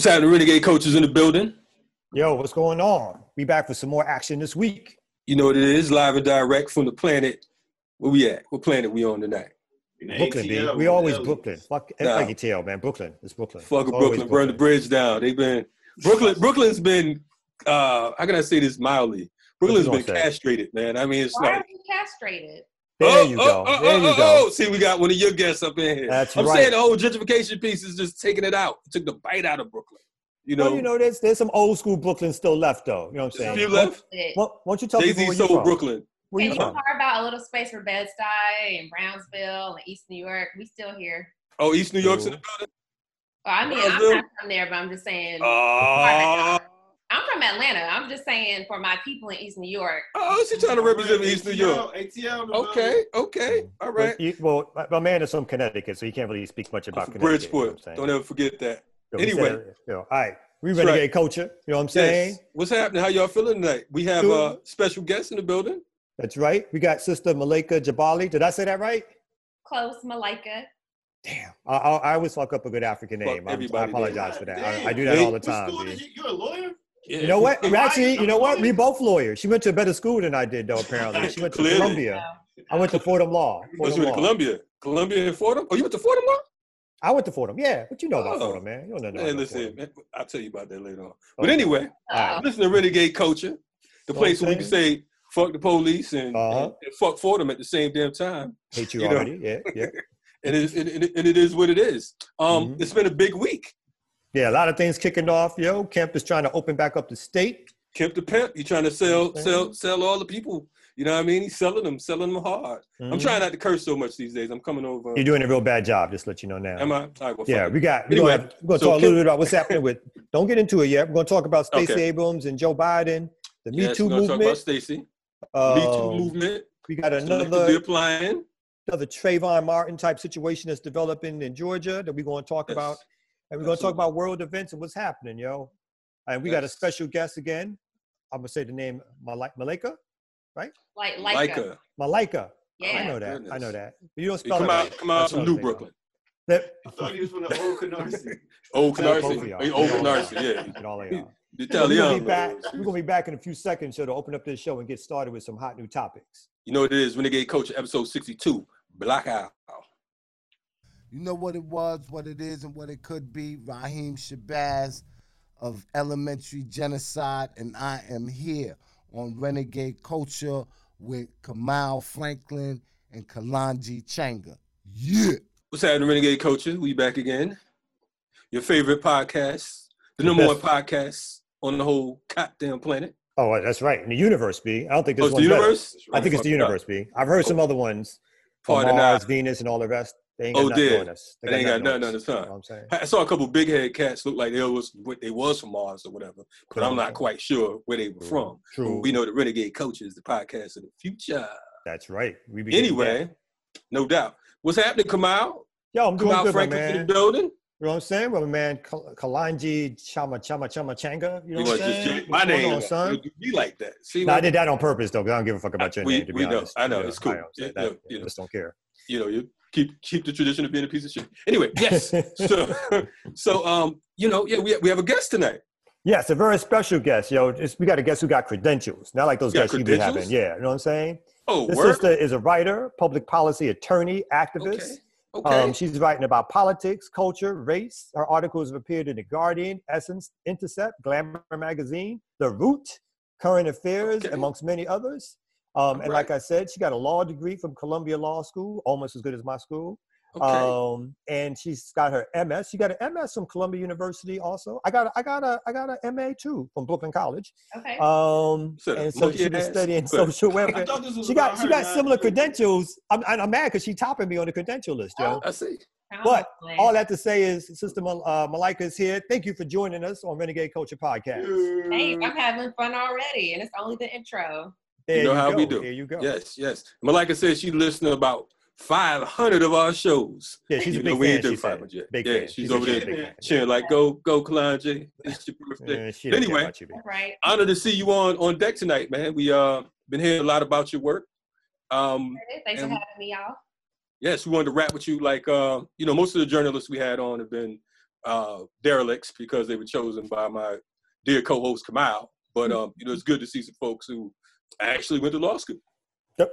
What's happening, Renegade Culture's in the building? Yo, what's going on? We back for some more action this week. You know what it is, live and direct from the planet. Where we at? What planet we on tonight? Brooklyn, B. ATL, We always Ellie. Brooklyn. Fuck Nah. like you tell, man. Brooklyn. It's Brooklyn. Fuck It's Brooklyn, burn the bridge down. They've been Brooklyn. Brooklyn's been. uh How can I say this mildly? Brooklyn's been you say? castrated, man. I mean, it's Why are like. we castrated? There oh, oh, oh, you go. oh, there you oh, go. oh. See, we got one of your guests up in here. That's I'm right. saying the whole gentrification piece is just taking it out. It took the bite out of Brooklyn. You know, Well, you know, there's there's some old school Brooklyn still left, though. You know what I'm There's a saying? few left. It- Why, why don't you tell Jay people Z where you sold from? Brooklyn. Where you Can you from? carve out a little space for Bed-Stuy and Brownsville and East New York? We still here. Oh, East New York's in the building. Well, I mean, Brownsville? I'm not from there, but I'm just saying. Oh, I'm from Atlanta. I'm just saying for my people in East New York. oh, she trying to represent East New York. ATL. Okay, okay, all right. But you- well, my- my man is from Connecticut, so he can't really speak much about From Connecticut. you know Bridgeport. Don't ever forget that. So anyway. said, you know, all right, we That's renegade right. culture. You know what I'm saying? Yes. What's happening? How y'all feeling tonight? We have a uh, special guest in the building. That's right. We got Sister Malika Jabali. Did I say that right? Close, Malika. Damn. I, I, I always fuck up a good African name. I'm- I apologize God for that. I, I do that Hey, all the time. school B. did you, you a lawyer? You know what? Actually, you know what? We both lawyers. She went to a better school than I did, though. Apparently, she went to Clearly. Columbia. I went to Fordham Law. Fordham you went to Columbia. Columbia and Fordham? Oh, you went to Fordham Law? I went to Fordham. Yeah, but you know about Oh. Fordham, man. You don't know Man, listen, man, I'll tell you about that later on. But Okay. anyway, Uh, listen to Renegade Culture, the Know place where we can say fuck the police and, Uh-huh. and, and fuck Fordham at the same damn time. Hate you, you know. already. Yeah, yeah. And it, and, it, and it is what it is. Um, Mhm. It's been a big week. Yeah, a lot of things kicking off, yo. Kemp is trying to open back up the state. Kemp the pimp, he trying to sell, sell, sell all the people. You know what I mean? He's selling them, selling them hard. I'm Mhm. trying not to curse so much these days. I'm coming over. You're doing a real bad job, just let you know now. Am I? All right, well, Yeah, we got. We're Anyway, gonna, have- we're gonna so talk a little bit about what's happening with. Don't get into it yet. We're gonna talk about Stacey Okay. Abrams and Joe Biden, the Me Yes, Too we're gonna talk about movement. Stacey. Me Too Um, movement. We got another applying. another Trayvon Martin type situation that's developing in Georgia that we're going to talk Yes. about, and we're going to talk about world events and what's happening, yo. And we got a special guest again. I'm gonna say the name Malika. Malika. like, Like like. Malika. yeah. I know that. I know that. But you don't He spell come it out, right. come out That's from New Brooklyn. That- I thought he was from the old Canarsie. Old Canarsie. y'all. Hey, Old All of Canarsie, y'all. yeah. and all of y'all. The We're gonna be back. We're gonna be back in a few seconds, so to open up this show and get started with some hot new topics. You know what it is? Renegade Culture, episode 62. Blackout. You know what it was, what it is, and what it could be. Raheem Shabazz of Elementary Genocide, and I am here on Renegade Culture with Kamal Franklin and Kalanji Changa. Yeah. What's happening, Renegade Culture? We back again. Your favorite podcast, the number one best. podcast on the whole goddamn planet. Oh, uh, that's right. In the universe, B. I don't think Oh, there's it's the one better. universe? I think it's the Fuck it up. universe, B. I've heard some other ones. From Pardon Mars, that. Venus, and all the rest. They ain't got Oh, nothing dear. on us. They ain't got nothing on us. the sun. You know I'm saying? I saw a couple big head cats look like they was they was from Mars or whatever, but I'm not quite sure where they were from. True. We know the Renegade Culture is the podcast of the future. That's right. We be Anyway, that. no doubt. What's happening, Kamal? yo, I'm doing Kamal good, Franklin man. in the building. You know what I'm saying? Well, man, Kal- Kalanji Chama Chama Chama Changa. You know what I'm to saying? my name? on, son? You be like that. See, No, I did that on purpose though, because I don't give a fuck about your We- name. To we be know. honest, I know, You it's cool. I Yeah, that. you know. just don't care. you know, you keep keep the tradition of being a piece of shit. Anyway, yes. so, so um, you know, yeah, we we have a guest tonight. Yes, a very special guest, yo. It's, we got a guest who got credentials, not like those guests you be having. Yeah, you know what I'm saying? Oh, This word. sister is a writer, public policy attorney, activist. Okay. Okay. Um, she's writing about politics, culture, race. Her articles have appeared in The Guardian, Essence, Intercept, Glamour Magazine, The Root, Current Affairs, Okay. amongst many others. Um, and All like I said, she got a law degree from Columbia Law School, almost as good as my school. okay. Um, and she's got her MS. She got an MS from Columbia University also. I got a, I got a I got a MA too from Brooklyn College. Okay. Um, So, and so monkey she's been studying Go social welfare. thought this was She got she got not- similar credentials. I'm I'm I'm mad because she's topping me on the credential list, yo. Oh. I see. But Probably. all that to say is, Sister Mal- uh, Malika is here. Thank you for joining us on Renegade Culture Podcast. Hey, I'm having fun already, and it's only the intro. There You know how go. we do. There you go. Yes, yes. Malika said she listened to about 500 of our shows. Yeah, she's a big know, we fan. ain't done She said. 500 yet. Big yeah, fan. she's She said over there big fan. cheering like, go, go, Kalanji. It's your birthday. Yeah, she don't care Anyway. you. Right. Honored to see you on on deck tonight, man. We uh been hearing a lot about your work. Um, Thanks And- for having me, y'all. yes, we wanted to wrap with you. Like, uh, you know, most of the journalists we had on have been uh, derelicts because they were chosen by my dear co-host Kamal. But um, you know, it's good to see some folks who actually went to law school. Yep.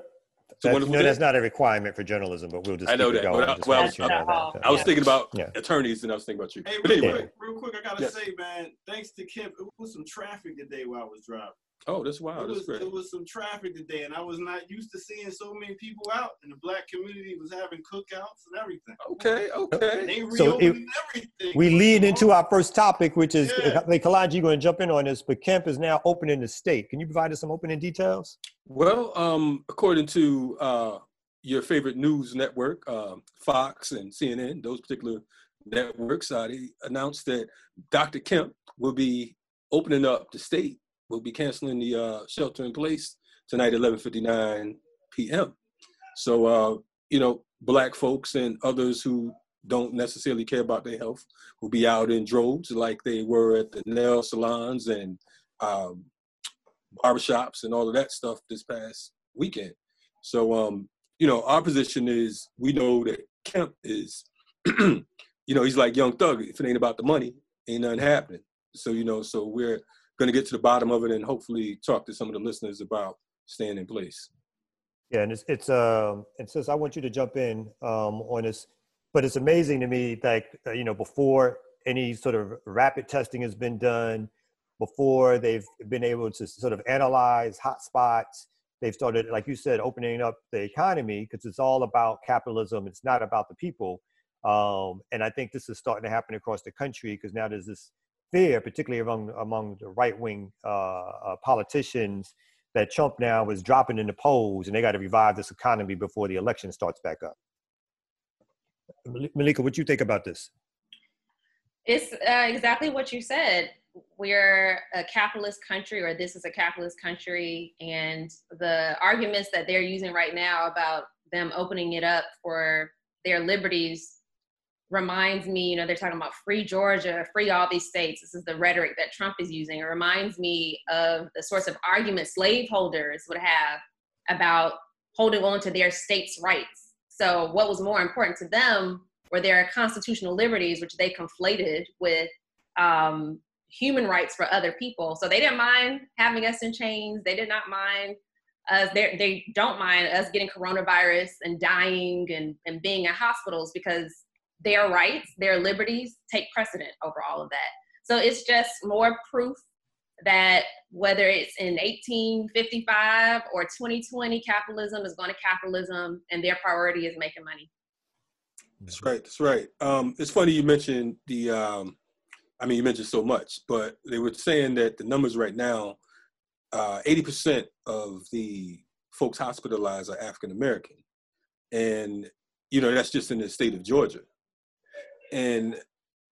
It's a That's, no, that's not a requirement for journalism, but we'll just I know keep that, going. but I- well, let you know I- that. I was Yeah. thinking about Yeah. attorneys, and I was thinking about you. Hey, but real anyway, quick, real quick, I gotta Yes. say, man, thanks to Kemp, it was some traffic today while I was driving. Oh, that's wild. it That's was great. it was some traffic today, and I was not used to seeing so many people out. And the black community was having cookouts and everything. Okay, okay. They So it- everything. We lead into our first topic, which is, Yeah. hey, Kalanji, you're going to jump in on this, but Kemp is now open in the state. Can you provide us some opening details? Well, um, according to uh, your favorite news network, um, Fox and CNN, those particular networks, uh, they announced that Dr. Kemp will be opening up the state. Will be canceling the uh, shelter in place tonight, 11:59 p.m. So, uh, you know, black folks and others who don't necessarily care about their health will be out in droves, like they were at the nail salons and um, barbershops and all of that stuff this past weekend. So, um, you know, our position is we know that Kemp is, you know, he's like Young Thug. If it ain't about the money, ain't nothing happening. So, you know, so we're going to get to the bottom of it and hopefully talk to some of the listeners about staying in place. Yeah, and it's it's um and since I want you to jump in um on this, but it's amazing to me like uh, you know before any sort of rapid testing has been done, before they've been able to sort of analyze hotspots, they've started like you said opening up the economy because it's all about capitalism. It's not about the people, um, and I think this is starting to happen across the country because now there's this fear, particularly among among the right wing uh, uh, politicians that Trump now is dropping in the polls and they got to revive this economy before the election starts back up. Malika, what do you think about this? It's uh, exactly what you said. We're a capitalist country, or this is a capitalist country, and the arguments that they're using right now about them opening it up for their liberties reminds me, you know, they're talking about free Georgia, free all these states. This is the rhetoric that Trump is using. It reminds me of the sorts of arguments slaveholders would have about holding on to their states' rights. So, what was more important to them were their constitutional liberties, which they conflated with um, human rights for other people. So, they didn't mind having us in chains. They did not mind us. They they don't mind us getting coronavirus and dying and and being in hospitals because their rights, their liberties take precedent over all of that. So it's just more proof that whether it's in 1855 or 2020, capitalism is going to capitalism and their priority is making money. That's right. That's right. Um, it's funny you mentioned the. Um, I mean, you mentioned so much, but they were saying that the numbers right now, uh, eighty percent of the folks hospitalized are African American, and you know that's just in the state of Georgia, and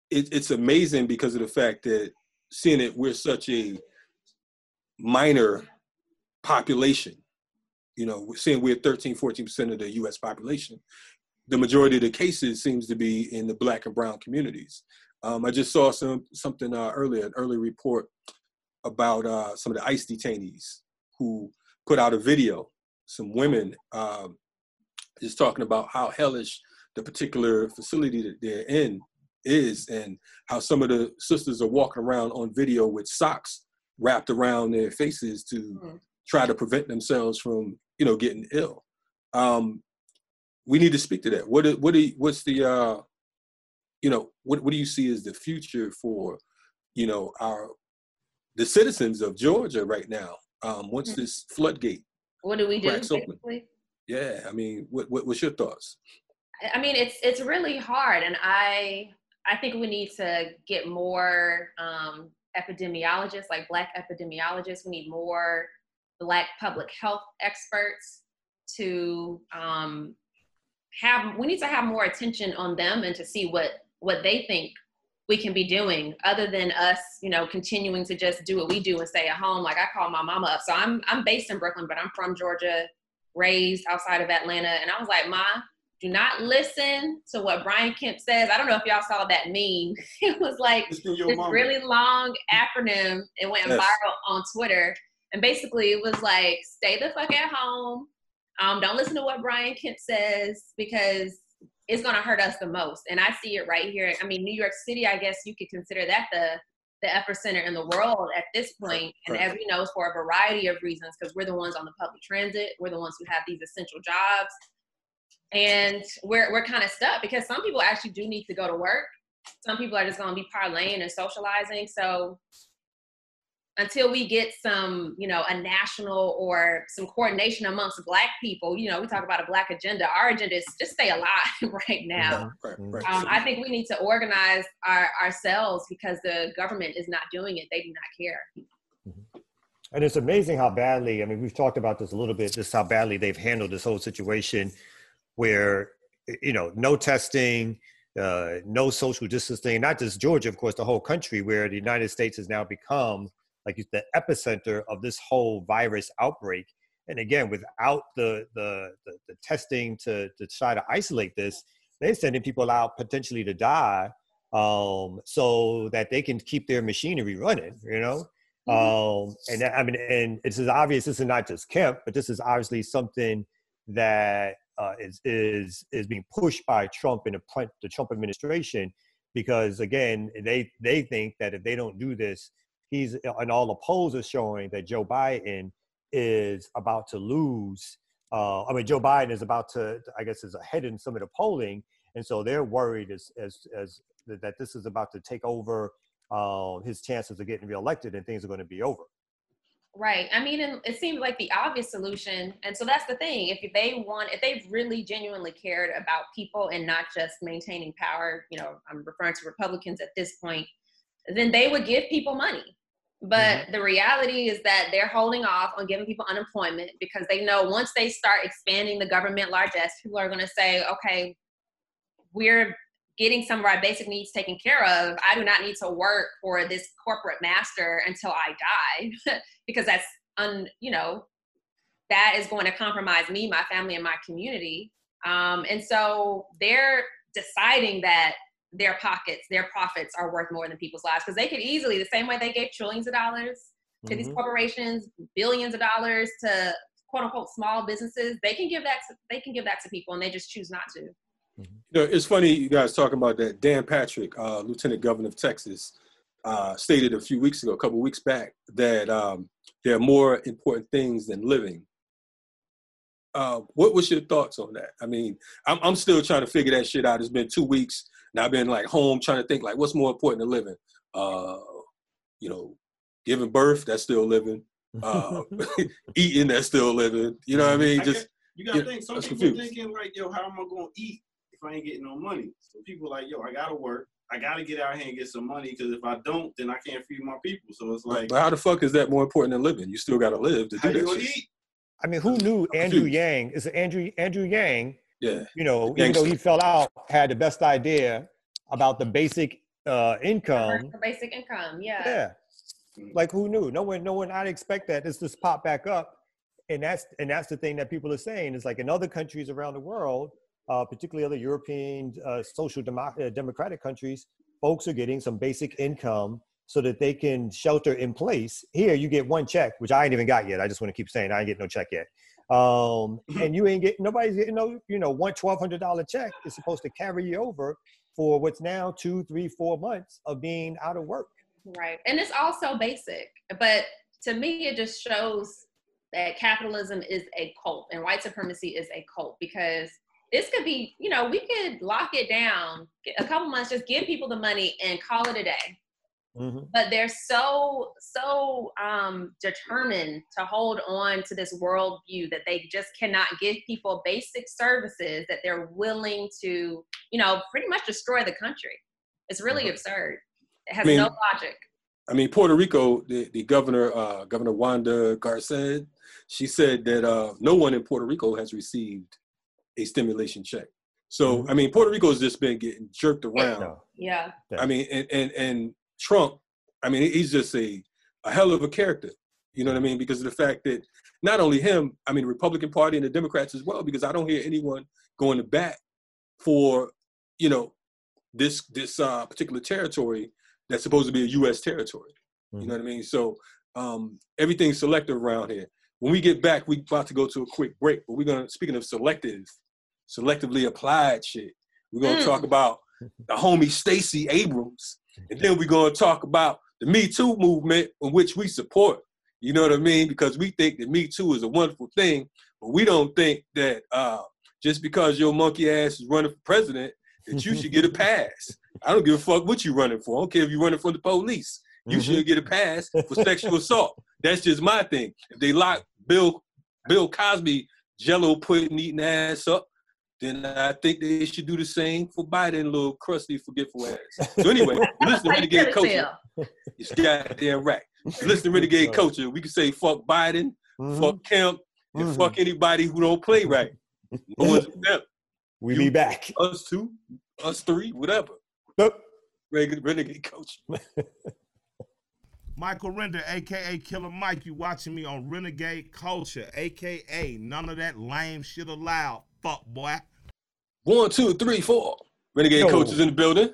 it, it's amazing because of the fact that seeing it, we're such a minor population. You know, seeing we're 13, 14 percent of the U.S. population the majority of the cases seems to be in the black and brown communities. Um, I just saw some something uh, earlier, an early report about uh, some of the ICE detainees who put out a video. Some women um, just talking about how hellish the particular facility that they're in is, and how some of the sisters are walking around on video with socks wrapped around their faces to Mhm. try to prevent themselves from, you know, getting ill. Um, we need to speak to that. What what do you, what's the uh, you know what what do you see as the future for you know our the citizens of Georgia right now? Um, once Mhm. this floodgate, What do we do? Yeah. I mean, what, what what's your thoughts? I mean, it's it's really hard, and I I think we need to get more um, epidemiologists, like Black epidemiologists. We need more Black public health experts to um, have. We need to have more attention on them and to see what what they think we can be doing, other than us, you know, continuing to just do what we do and stay at home. Like I call my mama up, so I'm I'm based in Brooklyn, but I'm from Georgia, raised outside of Atlanta, and I was like, Ma, do not listen to what Brian Kemp says. I don't know if y'all saw that meme. It was like Listen to your this really long acronym. It went Yes. viral on Twitter. And basically it was like, stay the fuck at home. Um, don't listen to what Brian Kemp says because it's going to hurt us the most. And I see it right here. I mean, New York City, I guess you could consider that the the epicenter in the world at this point. And as we know, for a variety of reasons because we're the ones on the public transit. We're the ones who have these essential jobs. And we're, we're kind of stuck because some people actually do need to go to work. Some people are just going to be parlaying and socializing. So until we get some, you know, a national or some coordination amongst black people, you know, we talk about a black agenda. Our agenda is just stay alive right now. Right, right. Um, I think we need to organize our, ourselves because the government is not doing it. They do not care. And it's amazing how badly, I mean, we've talked about this a little bit, just how badly they've handled this whole situation where, you know, no testing, uh, no social distancing, not just Georgia, of course, the whole country, where the United States has now become like the epicenter of this whole virus outbreak. And again, without the the, the, the testing to, to try to isolate this, they're sending people out potentially to die um, so that they can keep their machinery running, you know? Mm-hmm. Um, and I mean, and it's as obvious, this is not just Kemp, but this is obviously something that uh, is is is being pushed by Trump and the, the Trump administration because again, they they think that if they don't do this, he's and all the polls are showing that Joe Biden is about to lose. Uh, I mean, Joe Biden is about to, I guess, is ahead in some of the polling, and so they're worried as as as that this is about to take over uh, his chances of getting reelected, and things are going to be over. Right. I mean, it seems like the obvious solution, and so that's the thing. If they want, if they've really genuinely cared about people and not just maintaining power, you know, I'm referring to Republicans at this point then they would give people money. But mm-hmm. the reality is that they're holding off on giving people unemployment because they know once they start expanding the government largesse, people are going to say, okay, we're getting some of our basic needs taken care of. I do not need to work for this corporate master until I die because that's, un, you know, that is going to compromise me, my family, and my community. Um, and so they're deciding that their pockets, their profits are worth more than people's lives because they could easily, the same way they gave trillions of dollars to mm-hmm. these corporations, billions of dollars to quote unquote small businesses, they can give that to, they can give that to people and they just choose not to. Mm-hmm. You know, it's funny you guys talking about that. Dan Patrick, uh, Lieutenant Governor of Texas, uh, stated a few weeks ago, a couple weeks back, that um, there are more important things than living. Uh, what was your thoughts on that? I mean, I'm, I'm still trying to figure that shit out. It's been two weeks and I've been like home trying to think like what's more important than living? Uh, you know, giving birth, that's still living. Uh, eating, that's still living. You know what I mean? Just you gotta think some people confused. thinking like, yo, how am I gonna eat if I ain't getting no money? So people like, yo, I gotta work. I gotta get out here and get some money because if I don't, then I can't feed my people. So it's like, but how the fuck is that more important than living? You still gotta live to do that shit. Eat? I mean, who knew Andrew Yang? Is it Andrew Andrew Yang yeah. You know, even though he fell out, had the best idea about the basic uh, income. The basic income, yeah. Yeah. Like who knew? No one, no one. I'd expect that this just pop back up, and that's and that's the thing that people are saying is like in other countries around the world, uh, particularly other European uh, social demo- uh, democratic countries, folks are getting some basic income so that they can shelter in place. Here, you get one check, which I ain't even got yet. I just want to keep saying I ain't get no check yet um, and you ain't getting nobody's getting no you know one twelve hundred dollar check is supposed to carry you over for what's now two three four months of being out of work right and it's also basic but to me it just shows that capitalism is a cult and white supremacy is a cult because this could be you know we could lock it down a couple months just give people the money and call it a day Mm-hmm. But they're so so um, determined to hold on to this worldview that they just cannot give people basic services that they're willing to, you know, pretty much destroy the country. It's really mm-hmm. absurd. It has I mean, no logic. I mean, Puerto Rico, the, the governor, uh, Governor Wanda Garced, she said that uh, no one in Puerto Rico has received a stimulation check. So, mm-hmm. I mean, Puerto Rico has just been getting jerked around. Yeah. I mean, and, and, and Trump, I mean, he's just a, a hell of a character. You know what I mean? Because of the fact that not only him, I mean, the Republican Party and the Democrats as well, because I don't hear anyone going to bat for, you know, this this uh, particular territory that's supposed to be a U.S. territory. Mm-hmm. You know what I mean? So um, everything's selective around here. When we get back, we're about to go to a quick break, but we're gonna speaking of selective, selectively applied shit. We're gonna Mm. talk about the homie Stacey Abrams, and then we're gonna talk about the Me Too movement, in which we support. You know what I mean? Because we think that Me Too is a wonderful thing, but we don't think that uh, just because your monkey ass is running for president, that you should get a pass. I don't give a fuck what you're running for. I don't care if you're running for the police. You Mhm. should get a pass for sexual assault. That's just my thing. If they lock Bill Bill Cosby Jello pudding eating ass up, then I think they should do the same for Biden, little crusty forgetful ass. So anyway, listen Renegade Culture. Telltale. It's goddamn right. Listen to Renegade Culture. We can say fuck Biden, Mhm. fuck Kemp, and Mhm. fuck anybody who don't play right. No one's them. We You- be back. Us two, us three, whatever. Nope. Renegade, Renegade Culture. Michael Render, aka Killer Mike, you watching me on Renegade Culture, aka none of that lame shit allowed. Fuck boy. One, two, three, four. Renegade Yo. Culture's in the building.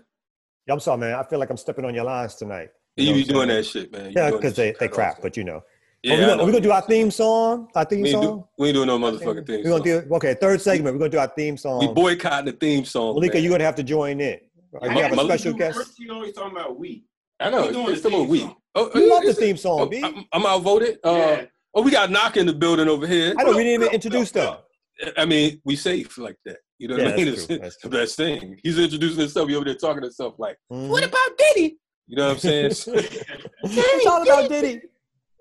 I'm sorry, man. I feel like I'm stepping on your lines tonight. You, know be doing saying? that shit, man. You Yeah, because they, they crap, off. but you know. Yeah, Oh, we I gonna, know. we gonna do our theme song. Our theme we ain't, song. do, we ain't doing no motherfucking thing. We're gonna do okay. Third segment. We're gonna do our theme song. We boycotting the theme song. Malika, man. you're gonna have to join in. Yeah, we have a Malika- special guest. First, you always talking about we. I know. we doing It's the still theme we. song. Oh, We love the theme song, oh, B. I'm, I'm outvoted. Uh, Yeah. Oh, we got knock in the building over here. I know we didn't even introduce them. I mean, we safe like that. You know what Yeah, I mean? that's It's true. That's the true. best thing. He's introducing himself. He over there talking to himself like, Mhm. "What about Diddy?" You know what I'm saying? It's all about Diddy.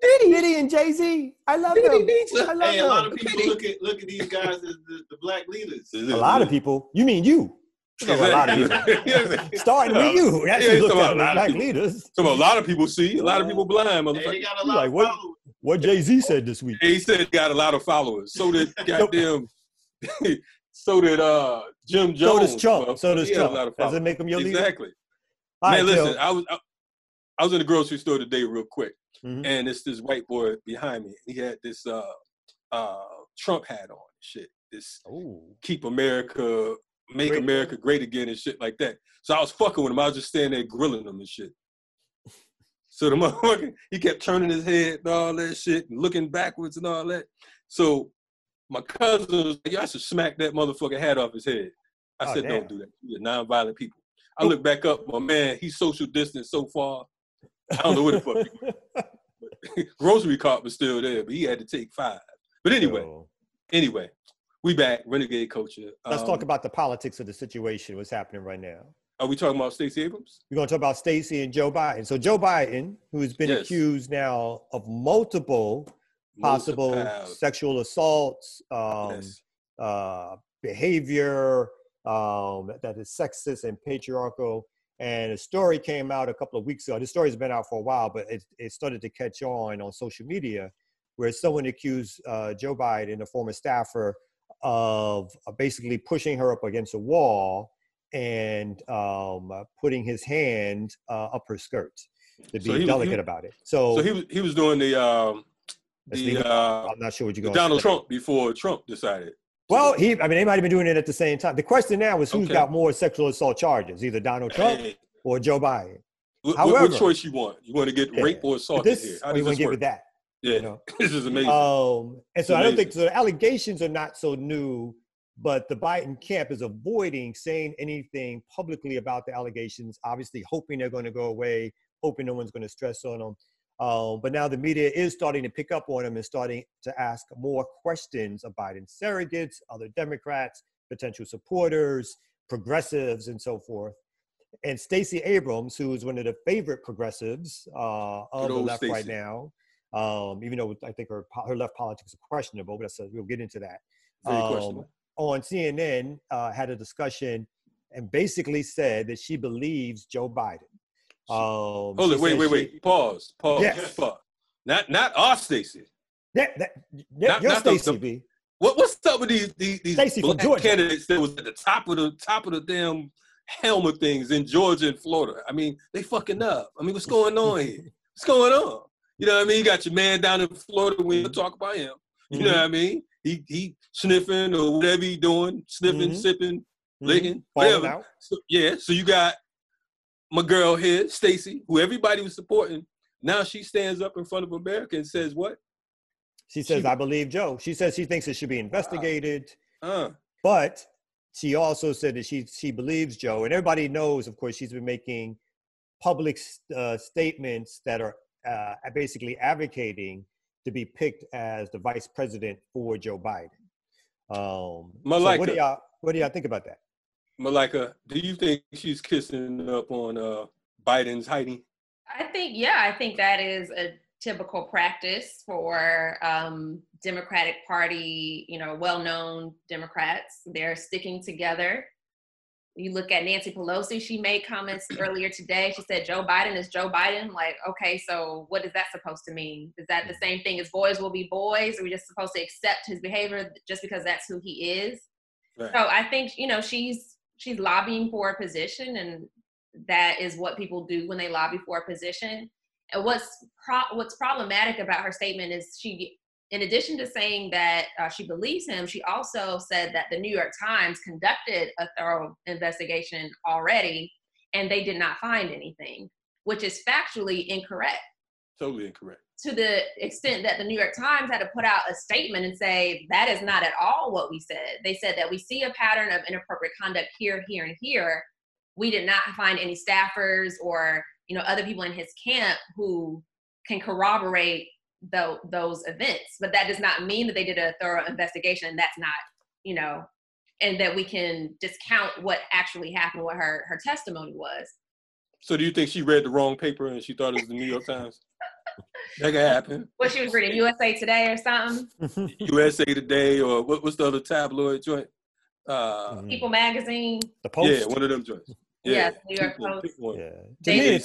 Diddy, Diddy and Jay Z. I love Diddy them. needs a- I love Hey, a lot of people look at look at these guys as the, the black leaders. A lot of people. You mean you? You a lot of people. Starting with you. That's Yeah, who looked talking at about a lot as of black people. leaders. So a lot of people see, a lot of people blind, Hey, motherfucker. they got a lot like, of what? followers. What Jay Z said this week. He said he got a lot of followers. So did goddamn. So did uh Jim Jones. So does Trump. So does He had a Trump. lot Does it make him your leader? Exactly. All Man, right, listen, Phil. I was I, I was in the grocery store today, real quick, Mhm. and it's this white boy behind me. He had this uh uh Trump hat on, shit. This Ooh. keep America, make Great. America great again, and shit like that. So I was fucking with him. I was just standing there grilling him and shit. So the motherfucker, he kept turning his head and all that shit and looking backwards and all that. So my cousin was like, "Yo, I should smack that motherfucker hat off his head. I Oh, said, damn. don't do that. You're non-violent people. I look back up, my man, he's social distance so far. I don't know what the fuck. he- Grocery cart was still there, but he had to take five. But anyway, anyway, we back, Renegade Culture. let's talk Um, about the politics of the situation, what's happening right now. Are we talking about Stacey Abrams? We're going to talk about Stacey and Joe Biden. So Joe Biden, who's been Yes. accused now of multiple possible sexual assaults, um, yes. uh, behavior um, that is sexist and patriarchal. And a story came out a couple of weeks ago. This story's been out for a while, but it, it started to catch on on social media, where someone accused uh, Joe Biden, a former staffer, of uh, basically pushing her up against a wall and um, uh, putting his hand uh, up her skirt to be So was- he delicate about it. So, So he was he was doing the um the uh I'm not sure what going to Donald Trump before Trump decided. Well, he, I mean, they might have been doing it at the same time. The question now is who's Okay. got more sexual assault charges, either Donald Trump Hey, or Joe Biden. what, However- what choice you want? You want to get Yeah. rape or assault this, here? How you does this to give that? Yeah, You know? this is amazing. Um, and so I don't think so. The allegations are not so new, but the Biden camp is avoiding saying anything publicly about the allegations. Obviously, hoping they're going to go away, hoping no one's going to stress on them. Um, but now the media is starting to pick up on them and starting to ask more questions of Biden surrogates, other Democrats, potential supporters, progressives, and so forth. And Stacey Abrams, who is one of the favorite progressives uh, of the left right now, um, even though I think her her left politics are questionable, but we'll get into that. Um. On CNN, uh, had a discussion and basically said that she believes Joe Biden. Um, Hold it, wait, said wait, she- wait. Pause. Pause. Yes. Pause. Not not our Stacey. That, that, that, Not- you're Stacey B. What what's up with these these, these Stacey black candidates that was at the top of the top of the damn helmet things in Georgia and Florida? I mean, they fucking up. I mean, what's going on here? What's going on? You know what I mean? You got your man down in Florida. We don't talk about him. You Mm-hmm. know what I mean? He he sniffing or whatever he doing, sniffing, Mhm. sipping, Mhm. licking, Falling whatever. So, yeah, so you got my girl here, Stacey, who everybody was supporting. Now she stands up in front of America and says what? She says, she, "I believe Joe." She says she thinks it should be investigated, uh. but she also said that she she believes Joe, and everybody knows, of course, she's been making public uh, statements that are uh, basically advocating to be picked as the vice president for Joe Biden. Um, Malika, so what do y'all what do y'all think about that? Malika, do you think she's kissing up on uh, Biden's Heidi? I think yeah, I think that is a typical practice for um, Democratic Party, you know, well-known Democrats. They're sticking together. You look at Nancy Pelosi, she made comments earlier today. She said Joe Biden is Joe Biden. Like, okay, so what is that supposed to mean? Is that the same thing as boys will be boys? Are we just supposed to accept his behavior just because that's who he is? Right. So I think, you know, she's she's lobbying for a position and that is what people do when they lobby for a position and what's pro- what's problematic about her statement is she, in addition to saying that uh, she believes him, she also said that the New York Times conducted a thorough investigation already, and they did not find anything, which is factually incorrect. Totally incorrect. To the extent that the New York Times had to put out a statement and say that is not at all what we said. They said that we see a pattern of inappropriate conduct here, here, and here. We did not find any staffers or you know other people in his camp who can corroborate the, those events but that does not mean that they did a thorough investigation that's not you know and that we can discount what actually happened what her her testimony was so do you think she read the wrong paper and she thought it was the new york times that could happen what she was reading usa today or something usa today or what, what's the other tabloid joint uh, people magazine the post yeah one of them joints yeah, New York Post. Yeah. David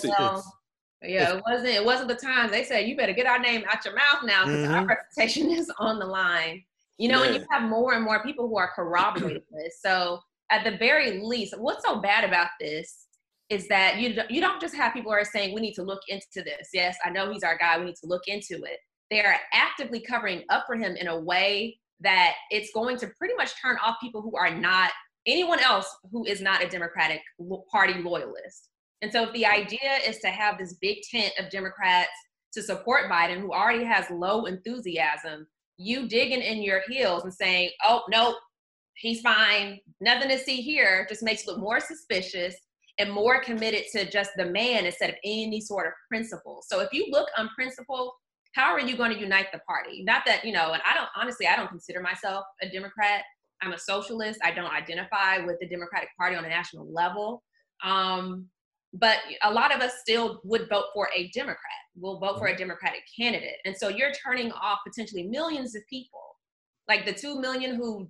yeah, it wasn't it wasn't the time. They said you better get our name out your mouth now because mm-hmm. our reputation is on the line. You know, yeah. and you have more and more people who are corroborating this. So at the very least, what's so bad about this is that you you don't just have people are saying we need to look into this. Yes, I know he's our guy. We need to look into it. They are actively covering up for him in a way that it's going to pretty much turn off people who are not anyone else who is not a Democratic Party loyalist. And so, if the idea is to have this big tent of Democrats to support Biden, who already has low enthusiasm, you digging in your heels and saying, oh, nope, he's fine, nothing to see here, just makes you look more suspicious and more committed to just the man instead of any sort of principle. So, if you look unprincipled, how are you going to unite the party? Not that, you know, and I don't, honestly, I don't consider myself a Democrat. I'm a socialist. I don't identify with the Democratic Party on a national level. Um, but a lot of us still would vote for a Democrat. We'll vote for a mm-hmm. Democratic candidate. And so you're turning off potentially millions of people, like the 2 million who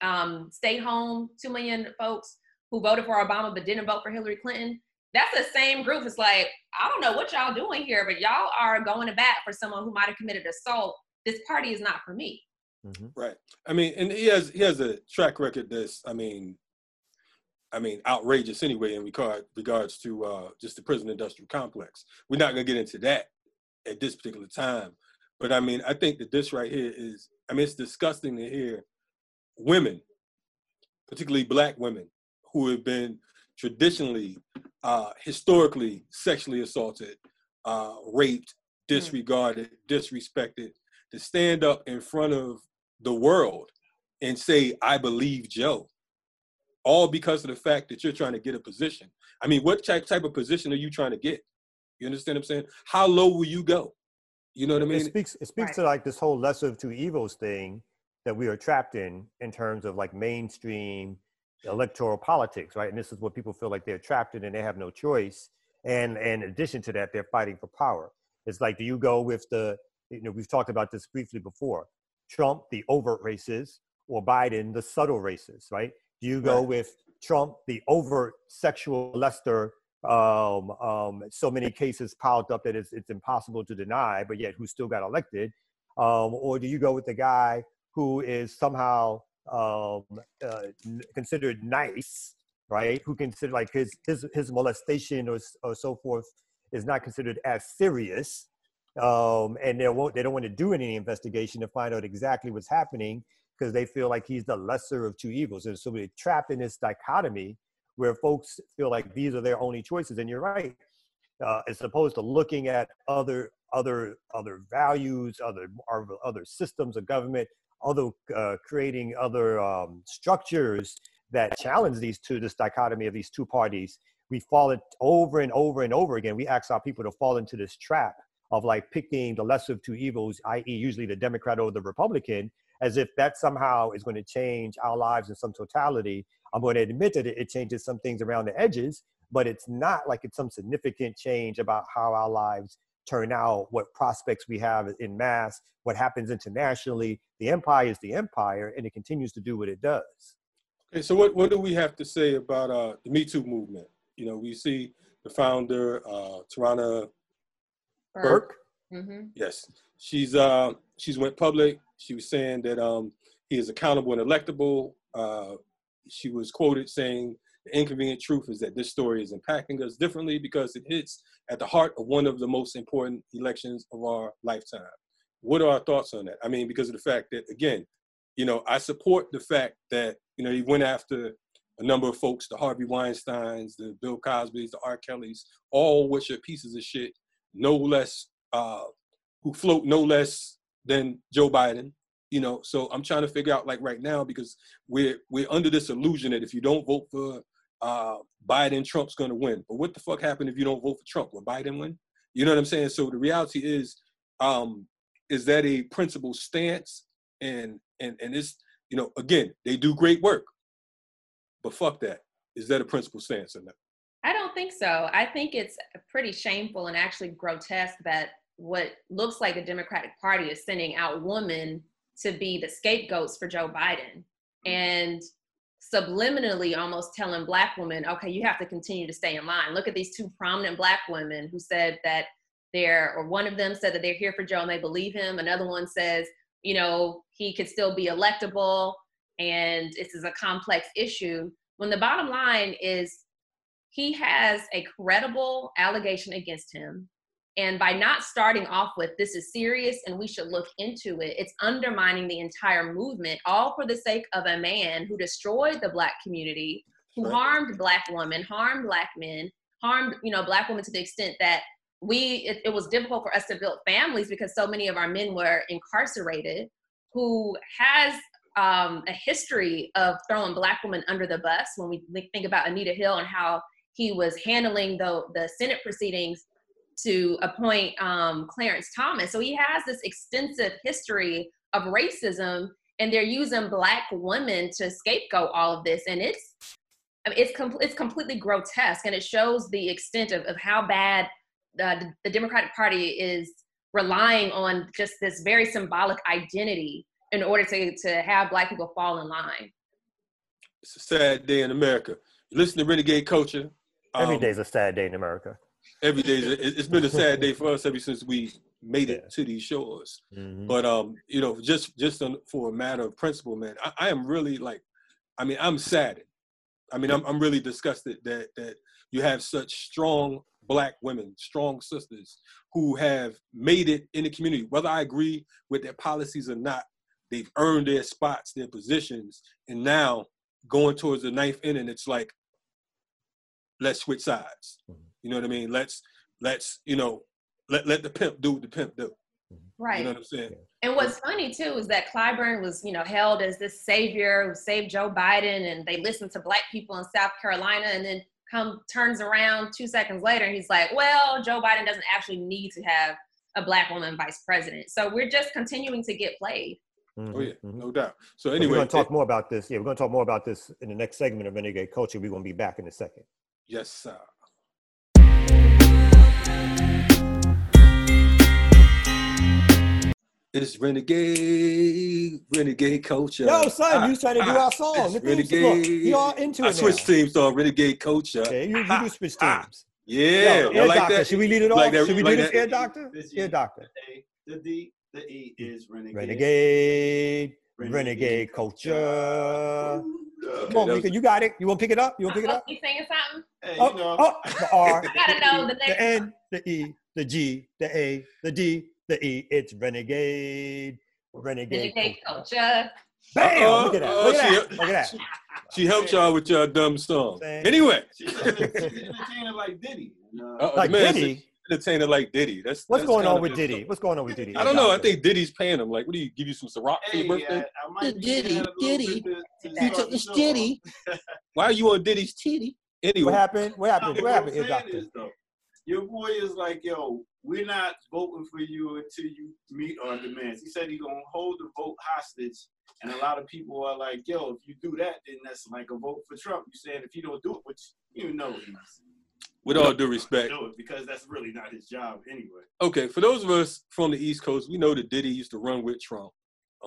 um, stayed home, 2 million folks who voted for Obama but didn't vote for Hillary Clinton. That's the same group. It's like, I don't know what y'all doing here, but y'all are going to bat for someone who might have committed assault. This party is not for me. Mm-hmm. Right. I mean, and he has he has a track record that's I mean, I mean outrageous anyway in regard regards to uh, just the prison industrial complex. We're not gonna get into that at this particular time, but I mean, I think that this right here is I mean, it's disgusting to hear women, particularly black women, who have been traditionally, uh, historically sexually assaulted, uh, raped, hmm. disregarded, disrespected, to stand up in front of the world and say, I believe Joe. All because of the fact that you're trying to get a position. I mean, what type, type of position are you trying to get? You understand what I'm saying? How low will you go? You know what I mean? It speaks it speaks right. to like this whole lesser of two evils thing that we are trapped in in terms of like mainstream electoral politics, right? And this is what people feel like they're trapped in and they have no choice. And, and in addition to that, they're fighting for power. It's like, do you go with the, you know, we've talked about this briefly before. Trump, the overt racist, or Biden, the subtle racist, right? Do you go right. with Trump, the overt sexual molester, um, um, so many cases piled up that it's, it's impossible to deny, but yet who still got elected? Um, or do you go with the guy who is somehow um, uh, considered nice, right? Who consider like his his his molestation or or so forth is not considered as serious, um, and they won't they don't want to do any investigation to find out exactly what's happening because they feel like he's the lesser of two evils and so we're trapped in this dichotomy where folks feel like these are their only choices and you're right uh, as opposed to looking at other other other values, other other systems of government, other uh, creating other um, structures that challenge these two, this dichotomy of these two parties. We fall it over and over and over again. We ask our people to fall into this trap of like picking the lesser of two evils, i.e., usually the Democrat or the Republican, as if that somehow is going to change our lives in some totality. I'm going to admit that it changes some things around the edges, but it's not like it's some significant change about how our lives turn out, what prospects we have in mass, what happens internationally. The empire is the empire, and it continues to do what it does. Okay, so what, what do we have to say about uh, the Me Too movement? You know, we see the founder, uh, Tarana Burke. Burke. Mm-hmm. Yes, she's uh, she's went public. She was saying that um, he is accountable and electable. Uh, she was quoted saying, "The inconvenient truth is that this story is impacting us differently because it hits at the heart of one of the most important elections of our lifetime." What are our thoughts on that? I mean, because of the fact that again, you know, I support the fact that you know he went after a number of folks, the Harvey Weinstein's, the Bill Cosby's, the R. Kelly's, all which are pieces of shit no less uh, who float no less than Joe Biden. You know, so I'm trying to figure out like right now because we're we're under this illusion that if you don't vote for uh, Biden, Trump's going to win. But what the fuck happened if you don't vote for Trump? Will Biden win? You know what I'm saying? So the reality is, um, is that a principled stance? And and and it's you know again they do great work, but fuck that. Is that a principled stance or not? I don't think so. I think it's pretty shameful and actually grotesque that what looks like the Democratic Party is sending out women to be the scapegoats for Joe Biden and subliminally almost telling black women, okay, you have to continue to stay in line. Look at these two prominent black women who said that they're, or one of them said that they're here for Joe and they believe him. Another one says, you know, he could still be electable and this is a complex issue. When the bottom line is he has a credible allegation against him. And by not starting off with this is serious and we should look into it, it's undermining the entire movement, all for the sake of a man who destroyed the black community, who right. harmed black women, harmed black men, harmed you know black women to the extent that we it, it was difficult for us to build families because so many of our men were incarcerated. Who has um, a history of throwing black women under the bus when we think about Anita Hill and how he was handling the, the Senate proceedings to appoint um, Clarence Thomas. So he has this extensive history of racism, and they're using black women to scapegoat all of this. And it's it's com- it's completely grotesque, and it shows the extent of, of how bad the, the Democratic Party is relying on just this very symbolic identity in order to, to have black people fall in line. It's a sad day in America. You listen to Renegade Culture, Every um, day's a sad day in America. Every day, it's been a sad day for us ever since we made it yeah. to these shores. Mm-hmm. But um, you know, just just for a matter of principle, man, I, I, am really like, I mean, I'm saddened. I mean, I'm I'm really disgusted that that you have such strong black women, strong sisters who have made it in the community. Whether I agree with their policies or not, they've earned their spots, their positions, and now going towards the knife ninth inning, it's like let's switch sides. Mm-hmm. You know what I mean? Let's let's you know let let the pimp do what the pimp do. Right. You know what I'm saying? And what's funny too is that Clyburn was, you know, held as this savior who saved Joe Biden, and they listened to black people in South Carolina, and then come turns around two seconds later, and he's like, "Well, Joe Biden doesn't actually need to have a black woman vice president." So we're just continuing to get played. Mm-hmm. Oh yeah, mm-hmm. no doubt. So anyway, we're going to talk more about this. Yeah, we're going to talk more about this in the next segment of Renegade Culture. We're going to be back in a second. Yes, sir. It's renegade, renegade culture. Yo, son, you was trying to do ah, our song. The renegade. You all into it. I switched teams to renegade culture. Yeah, you, you ah, do switch ah. teams. Yeah, Yo, like doctor. That? Should we lead it off? Like Should we like do this, air doctor? Air doctor. The D, the E is renegade. Renegade, renegade, renegade culture. Okay, Come on, Mika, you got it. You want to pick it up? You want to pick it oh, up? You singing something? Hey, oh, you know. oh, the R. you gotta know the, the N, the E, the G, the A, the D, the E. It's renegade, renegade, renegade culture. Bam! Uh, look at that. Look, at, that. look at that. She helped y'all with your dumb song. Anyway. She, she, like Diddy. Uh, like man, Diddy? entertainer like Diddy. That's What's that's going on with just- Diddy? What's going on with Diddy? I don't know. I think Diddy's paying him. Like, what do you give you some Ciroc for your birthday? I, I Diddy, mad a little Diddy. bit to- to You took this Diddy. Why are you on Diddy's titty? What happened? What happened? What happened, I'm ear saying doctor? is, though, your boy is like, yo, we're not voting for you until you meet our demands. He said he's gonna hold the vote hostage, and a lot of people are like, yo, if you do that, then that's like a vote for Trump. You saying if you don't do it, which you know with all due respect, do it because that's really not his job anyway. okay, for those of us from the East Coast, we know that Diddy used to run with Trump,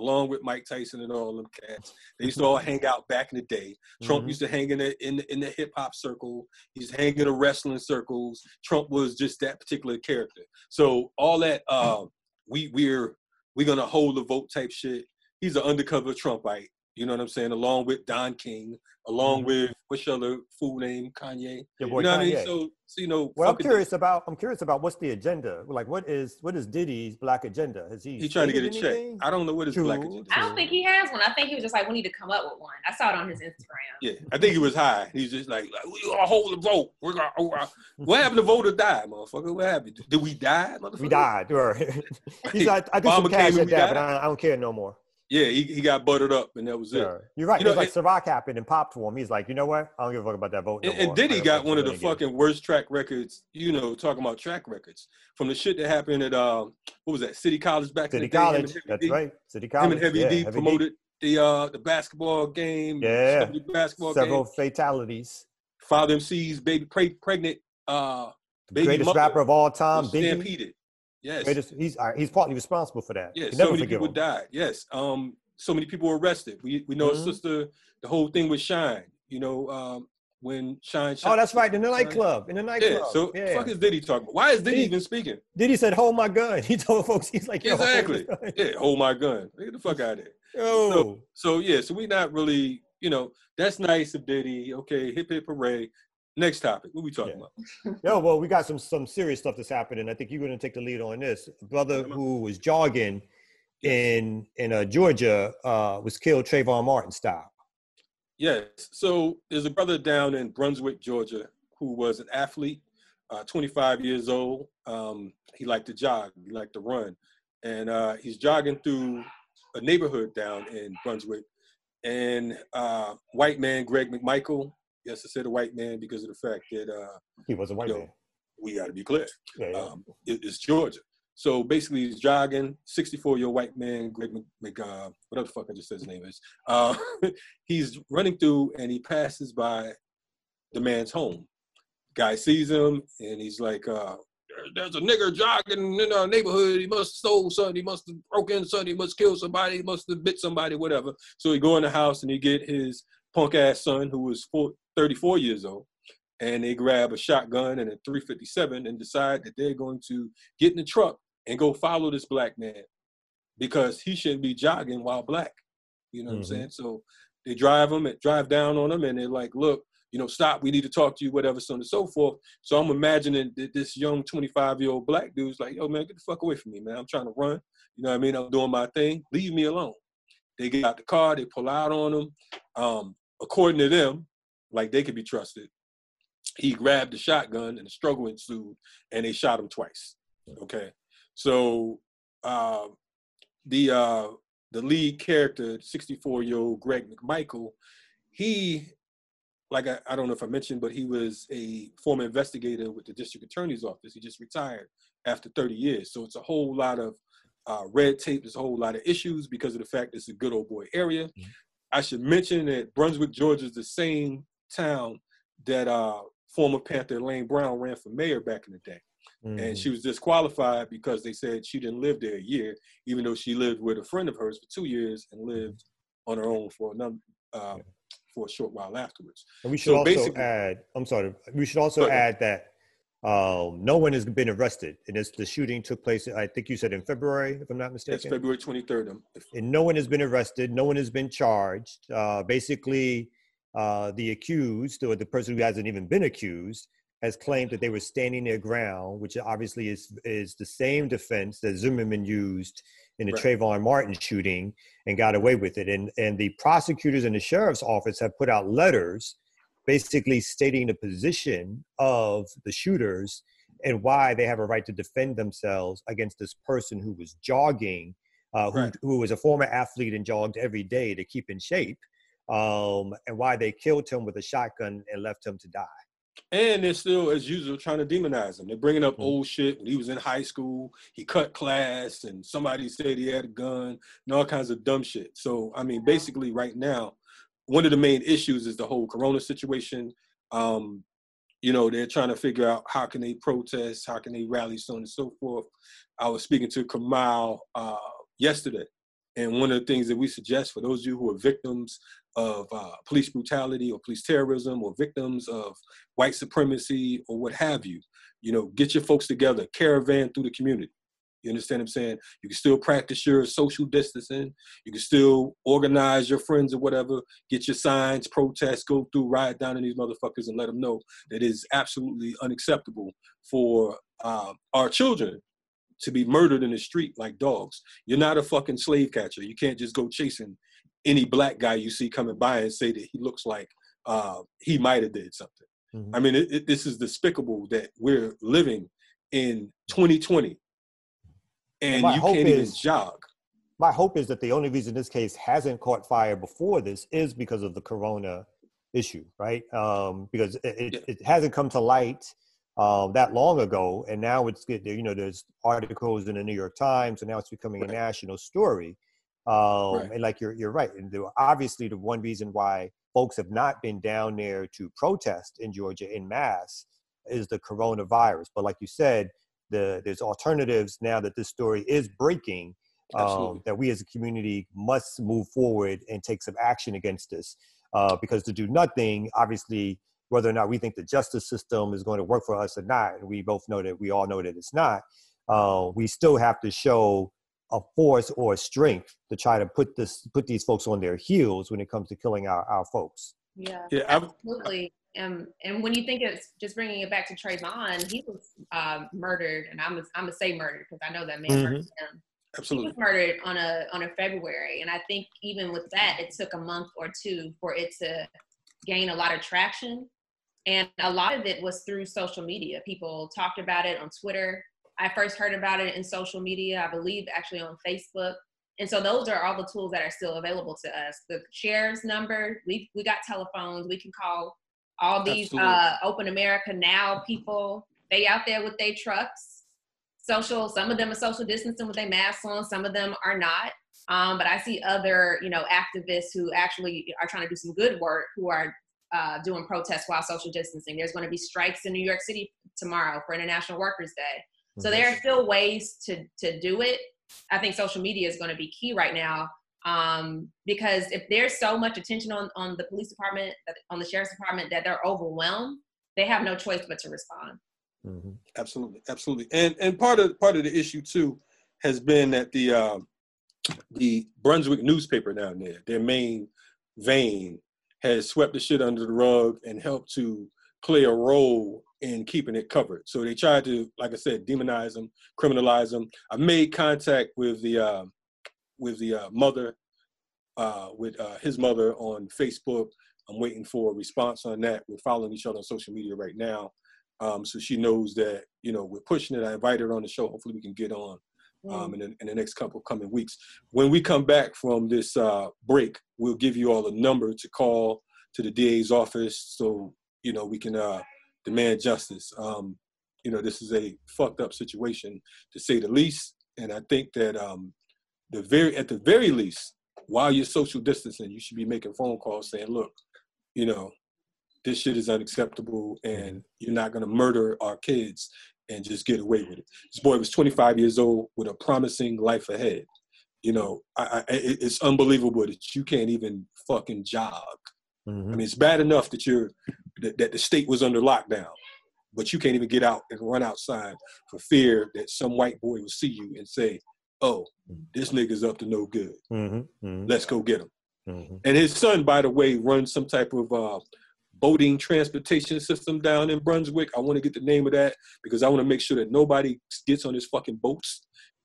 along with Mike Tyson and all them cats. They used to all hang out back in the day. Trump Mhm. used to hang in the in the, in the hip hop circle. He's hanging in the wrestling circles. Trump was just that particular character. So all that uh, we we're we're gonna hold the vote type shit. He's an undercover Trumpite. You know what I'm saying? Along with Don King, along Mhm. with what's your other fool name? Kanye. Your You boy know what I mean? Kanye. So, so you know, Well, I'm fucking- curious about. I'm curious about what's the agenda. Like, what is what is Diddy's black agenda? Has he? He trying to get a stated check. I don't know what his black True, agenda. I don't think he has one. I think he was just like, we need to come up with one. I saw it on his Instagram. Yeah, I think he was high. He's just like, like we gonna hold the vote. We're gonna. oh, uh, what happened to vote or die, motherfucker? What happened? Did we die, motherfucker? We died. Or he's like, I do Obama some cash and at that, died? but I, I don't care no more. Yeah, he, he got buttered up, and that was it. Yeah. You're right. You know, like Ciroc happened and popped for him. He's like, you know what? I don't give a fuck about that vote. No And, and more. Diddy got one of the fucking worst track records. You know, talking about track records from the shit that happened at um, what was that? City College back City in the day. College. Heavy That's D- right. City College. Him and Heavy yeah, D Heavy promoted the uh the basketball game. Yeah. basketball several game. fatalities. Father MC's baby pre- pregnant uh baby Greatest mother rapper of all time, Biggie. stampeded. Yes. Greatest, he's uh, he's partly responsible for that. Yes. So many people him. died. Yes. Um, so many people were arrested. We we know Mhm. his sister. The whole thing with Shine. You know, um, when Shine. Oh, that's right. In the Shine. nightclub. In the nightclub. Yeah. So yeah. fuck is Diddy talking about? Why is Diddy Diddy- even speaking? Diddy said, "Hold my gun." He told folks, he's like, hold Exactly. this. Yeah, hold my gun. Get the fuck out of there. Yo. So yeah, so we not really, you know, that's nice of Diddy. Okay, hip hip hooray. Next topic. What we talking Yeah. about? Yo, well, we got some some serious stuff that's happening. I think you're going to take the lead on this. A brother who was jogging in in uh, Georgia uh, was killed Trayvon Martin style. Yes. So there's a brother down in Brunswick, Georgia, who was an athlete, uh, 25 years old. Um, he liked to jog, he liked to run. And uh, he's jogging through a neighborhood down in Brunswick. And uh, white man, Greg McMichael, yes, I said a white man because of the fact that uh, He was a white Yo. man. we got to be clear. Yeah, yeah. Um, it- it's Georgia. So basically, he's jogging. 64 year old white man, Greg Mc, uh, whatever the fuck I just said his name is. Uh, he's running through and he passes by the man's home. Guy sees him and he's like, uh, "There's a nigger jogging in our neighborhood. He must have stole something. He must have broke in something. He must kill somebody. He must have bit somebody. Whatever." So he go in the house and he get his punk ass son, who was four, 34 years old, and they grab a shotgun and a 357 and decide that they're going to get in the truck and go follow this black man because he shouldn't be jogging while black. You know what Mhm. I'm saying? So they drive him and drive down on him and they're like, look, you know, stop, we need to talk to you, whatever, so on and so forth. So I'm imagining that this young 25 year old black dude's like, yo, man, get the fuck away from me, man. I'm trying to run. You know what I mean? I'm doing my thing. Leave me alone. They get out the car, they pull out on him. Um, according to them, like they could be trusted, he grabbed the shotgun and the struggle ensued and they shot him twice. Okay. So uh, the uh, the lead character, 64 year old Greg McMichael, he like I, I don't know if I mentioned, but he was a former investigator with the district attorney's office. He just retired after 30 years. So it's a whole lot of uh, red tape. There's a whole lot of issues because of the fact it's a good old boy area. I should mention that Brunswick, Georgia is the same town that uh, former Panther Elaine Brown ran for mayor back in the day. Mm-hmm. And she was disqualified because they said she didn't live there a year, even though she lived with a friend of hers for two years and lived on her own for another uh, for a short while afterwards. And we should So also add. I'm sorry. We should also ahead. add that um, no one has been arrested, and this the shooting took place. I think you said in February, if I'm not mistaken. It's February 23rd. um, and no one has been arrested. No one has been charged. Uh, basically, uh, the accused or the person who hasn't even been accused has claimed that they were standing their ground, which obviously is is the same defense that Zimmerman used in the Right. Trayvon Martin shooting and got away with it. And and the prosecutors and the sheriff's office have put out letters, basically stating the position of the shooters and why they have a right to defend themselves against this person who was jogging, uh, who, Right. who was a former athlete and jogged every day to keep in shape, um, and why they killed him with a shotgun and left him to die. And they're still, as usual, trying to demonize him. They're bringing up Mhm. old shit. When he was in high school, he cut class, and somebody said he had a gun, and all kinds of dumb shit. So, I mean, basically, right now, one of the main issues is the whole Corona situation. Um, you know, they're trying to figure out how can they protest, how can they rally, so on and so forth. I was speaking to Kamal uh, yesterday, and one of the things that we suggest for those of you who are victims of uh, police brutality or police terrorism or victims of white supremacy or what have you, you know, get your folks together, caravan through the community. You understand what I'm saying? You can still practice your social distancing. You can still organize your friends or whatever, get your signs, protest, go through, ride down on these motherfuckers and let them know that it is absolutely unacceptable for uh, our children to be murdered in the street like dogs. You're not a fucking slave catcher. You can't just go chasing any black guy you see coming by and say that he looks like uh, he might have did something. Mhm. I mean, it, it, this is despicable that we're living in 2020 and my you hope can't even is- jog. my hope is that the only reason this case hasn't caught fire before this is because of the corona issue right um, because it, it, Yeah. it hasn't come to light um, that long ago and now it's get you know there's articles in the new york times and now it's becoming Right. a national story um, Right. and like you're, you're right and the, obviously the one reason why folks have not been down there to protest in georgia in mass is the coronavirus but like you said the, there's alternatives now that this story is breaking um, that we as a community must move forward and take some action against this. Uh, because to do nothing, obviously, whether or not we think the justice system is going to work for us or not, and we both know that we all know that it's not, uh, we still have to show a force or a strength to try to put this put these folks on their heels when it comes to killing our, our folks. Yeah. Yeah, I've, Absolutely. Um, and when you think it's just bringing it back to Trayvon, he was um, murdered, and I'm I'm gonna say murdered because I know that man murdered him. He absolutely. was murdered on a on a February, and I think even with that, it took a month or two for it to gain a lot of traction. And a lot of it was through social media. People talked about it on Twitter. I first heard about it in social media, I believe actually on Facebook. And so those are all the tools that are still available to us. The shares number, we we got telephones, we can call all these uh, Open America Now people. They out there with their trucks. Social, some of them are social distancing with their masks on, some of them are not. Um, but I see other, you know, activists who actually are trying to do some good work who are uh, doing protests while social distancing. There's going to be strikes in New York City tomorrow for International Workers' Day. So there are still ways to to do it. I think social media is going to be key right now um, because if there's so much attention on on the police department, on the sheriff's department that they're overwhelmed, they have no choice but to respond. Mhm. Absolutely, absolutely. And and part of part of the issue too has been that the um, the Brunswick newspaper down there, their main vein, has swept the shit under the rug and helped to play a role in keeping it covered. So they tried to, like I said, demonize them, criminalize them. I made contact with the uh, with the uh, mother, uh, with uh, his mother on Facebook. I'm waiting for a response on that. We're following each other on social media right now um, so she knows that you know we're pushing it. I invited her on the show. Hopefully, we can get on um, in, the, in the next couple coming weeks. When we come back from this uh, break, we'll give you all a number to call to the DA's office, so you know we can uh, demand justice. Um, you know, this is a fucked up situation to say the least, and I think that um, the very at the very least, while you're social distancing, you should be making phone calls saying, "Look, you know, this shit is unacceptable and you're not going to murder our kids and just get away with it. This boy was 25 years old with a promising life ahead. You know, I, I, it's unbelievable that you can't even fucking jog. I Mhm. mean, it's bad enough that you're that, that the state was under lockdown, but you can't even get out and run outside for fear that some white boy will see you and say, "Oh, this nigga's up to no good. Mhm. Mhm. Let's go get him." Mhm. And his son, by the way, runs some type of uh, boating transportation system down in Brunswick. I want to get the name of that because I want to make sure that nobody gets on his fucking boats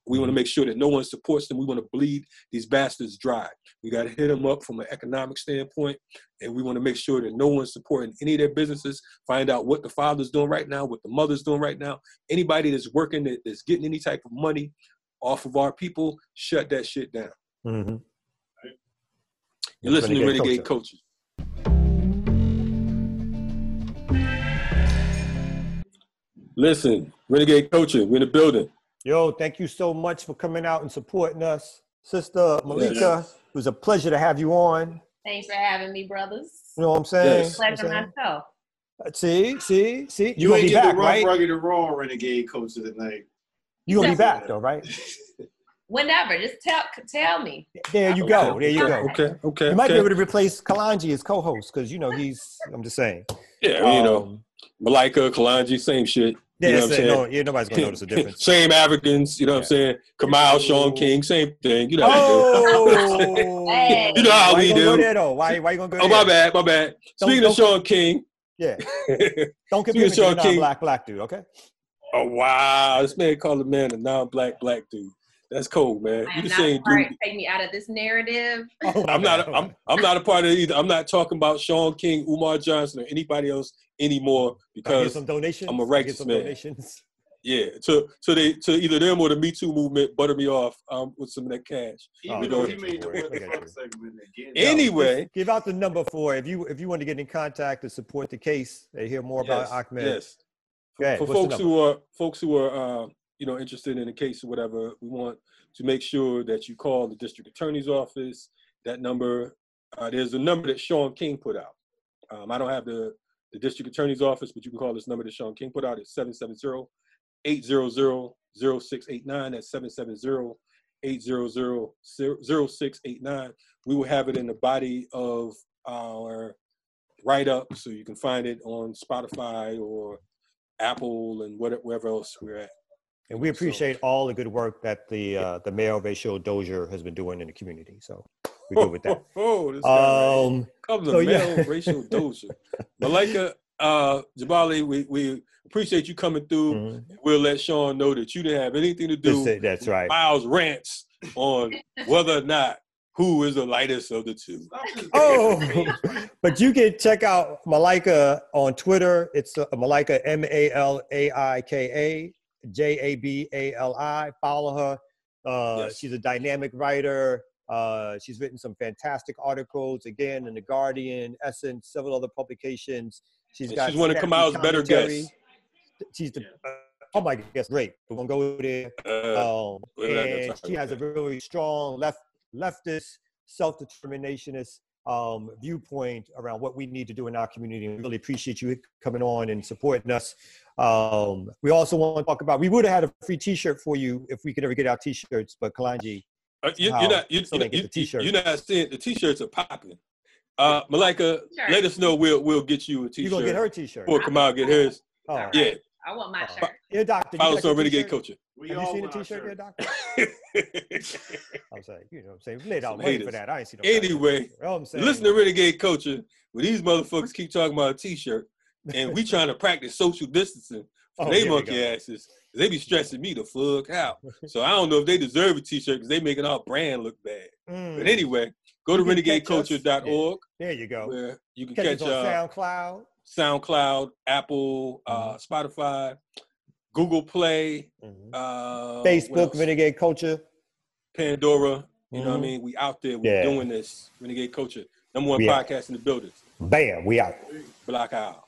We want to Mhm. make sure that no one supports them. We want to bleed these bastards dry. We got to hit them up from an economic standpoint, and we want to make sure that no one's supporting any of their businesses. Find out what the father's doing right now, what the mother's doing right now. Anybody that's working that, that's getting any type of money off of our people, shut that shit down. Mhm. You're listening to Renegade Culture. Culture. Listen, Renegade Culture, we're in the building. Yo, thank you so much for coming out and supporting us. Sister Malaika, Yes. it was a pleasure to have you on. Thanks for having me, brothers. You know what I'm saying? Yes. You know what Pleasure I'm myself. saying? See, see, see. You gonna ain't be get back, the rough, right? rugged, and raw renegade culture tonight. You gonna be back though, right? Whenever, just tell tell me. There you go. There you okay, go. Okay, okay. You might be able to replace Kalanji as co-host because you know he's. I'm just saying. Yeah, you know, Um, Malaika, Kalanji, same shit. yeah, you know what I'm saying? no, yeah, nobody's gonna notice a difference. same Africans, you know what I'm saying? Kamal, Shaun King, same thing. You know how we do. Oh, Hey. You know how why we you gonna go there though? Why, why you gonna go Oh, there? my bad, my bad. Don't- Speaking of don't- Shaun King, Yeah, don't compare me to Sean the King. non-black black dude. Okay. Wow, this man called a man a non-black black dude. That's cold, man. I You am the not same part. dude. Take me out of this narrative. Oh, I'm not. bad. I'm. I'm not a part of it either. I'm not talking about Shaun King, Umar Johnson, or anybody else anymore Can I get because some donations. I'm a Can I righteous some man. donations. yeah, to to they to either them or the Me Too movement butter me off um, with some of that cash. Oh, though I he made the you. what I the got fuck you. segment again. Anyway. give, give out the number for if you if you want to get in contact to support the case. and hear more about yes, Ahmed. yes. Ahead, For folks who are folks who are uh, you know interested in the case or whatever, we want to make sure that you call the district attorney's office. That number, uh, there's a number that Shaun King put out. Um, I don't have the the district attorney's office, but you can call this number that Shaun King put out. It's 770 800 0689. That's 770 800 0689. We will have it in the body of our write up so you can find it on Spotify or Apple and whatever wherever else we're at. And we So- appreciate all the good work that the uh, the mayor Rachel Dozier has been doing in the community. So we're good with that. Oh, this guy right here. Um, comes so a yeah. male racial dozier. Malaika uh, Jabali, we, we appreciate you coming through. mhm. We'll let Sean know that you didn't have anything to do say- that's right. Miles rants on whether or not who is the lightest of the two. Oh, but you can check out Malaika on Twitter. It's uh, Malika M A L A I K A J A B A L I. Follow her. Uh, Yes. She's a dynamic writer. Uh, she's written some fantastic articles again in the Guardian, Essence, several other publications. She's And got she's one of snappy Kamal's better guests. She's the uh, oh my guest, great. We're gonna go there. Uh, Um, we're not gonna and she has a that. really strong left leftist, self-determinationist um, viewpoint around what we need to do in our community. And we really appreciate you coming on and supporting us. Um, we also want to talk about. We would have had a free T-shirt for you if we could ever get our T-shirts, but Kalanji. Uh, you, you're, not, you, still you, ain't get you, the t-shirt. you're not seeing the t-shirts are popping. Uh, Malaika, Sure. let us know. We'll we'll get you a t-shirt. You t-shirt. gonna get her T-shirt? Before Kamal get his. Oh, Yeah, I want my shirt. yeah, doctor. you follow got us on Renegade Culture. We Have you seen the T-shirt shirt. yet, doctor? I'm saying, you know what I'm saying? We laid out Some money for that. I ain't seen no goddamn anyway, T-shirt. You know what I'm saying? listen to Renegade Culture. When these motherfuckers keep talking about a t-shirt, and we trying to practice social distancing for Oh, they here monkey asses. They be stressing me the fuck out. So I don't know if they deserve a t-shirt because they making our brand look bad. Mm. But anyway, go to You can catch us. renegadeculture.org There you go. where you can Catch, catch, us on uh, SoundCloud. SoundCloud, Apple, uh, Spotify, Google Play, Mhm. uh, Facebook. Renegade Culture. Pandora. You know what I Mhm. mean? We out there. We Yeah. doing this. Renegade Culture. Number one We out. podcast in the building. Bam, we out. Black Owl.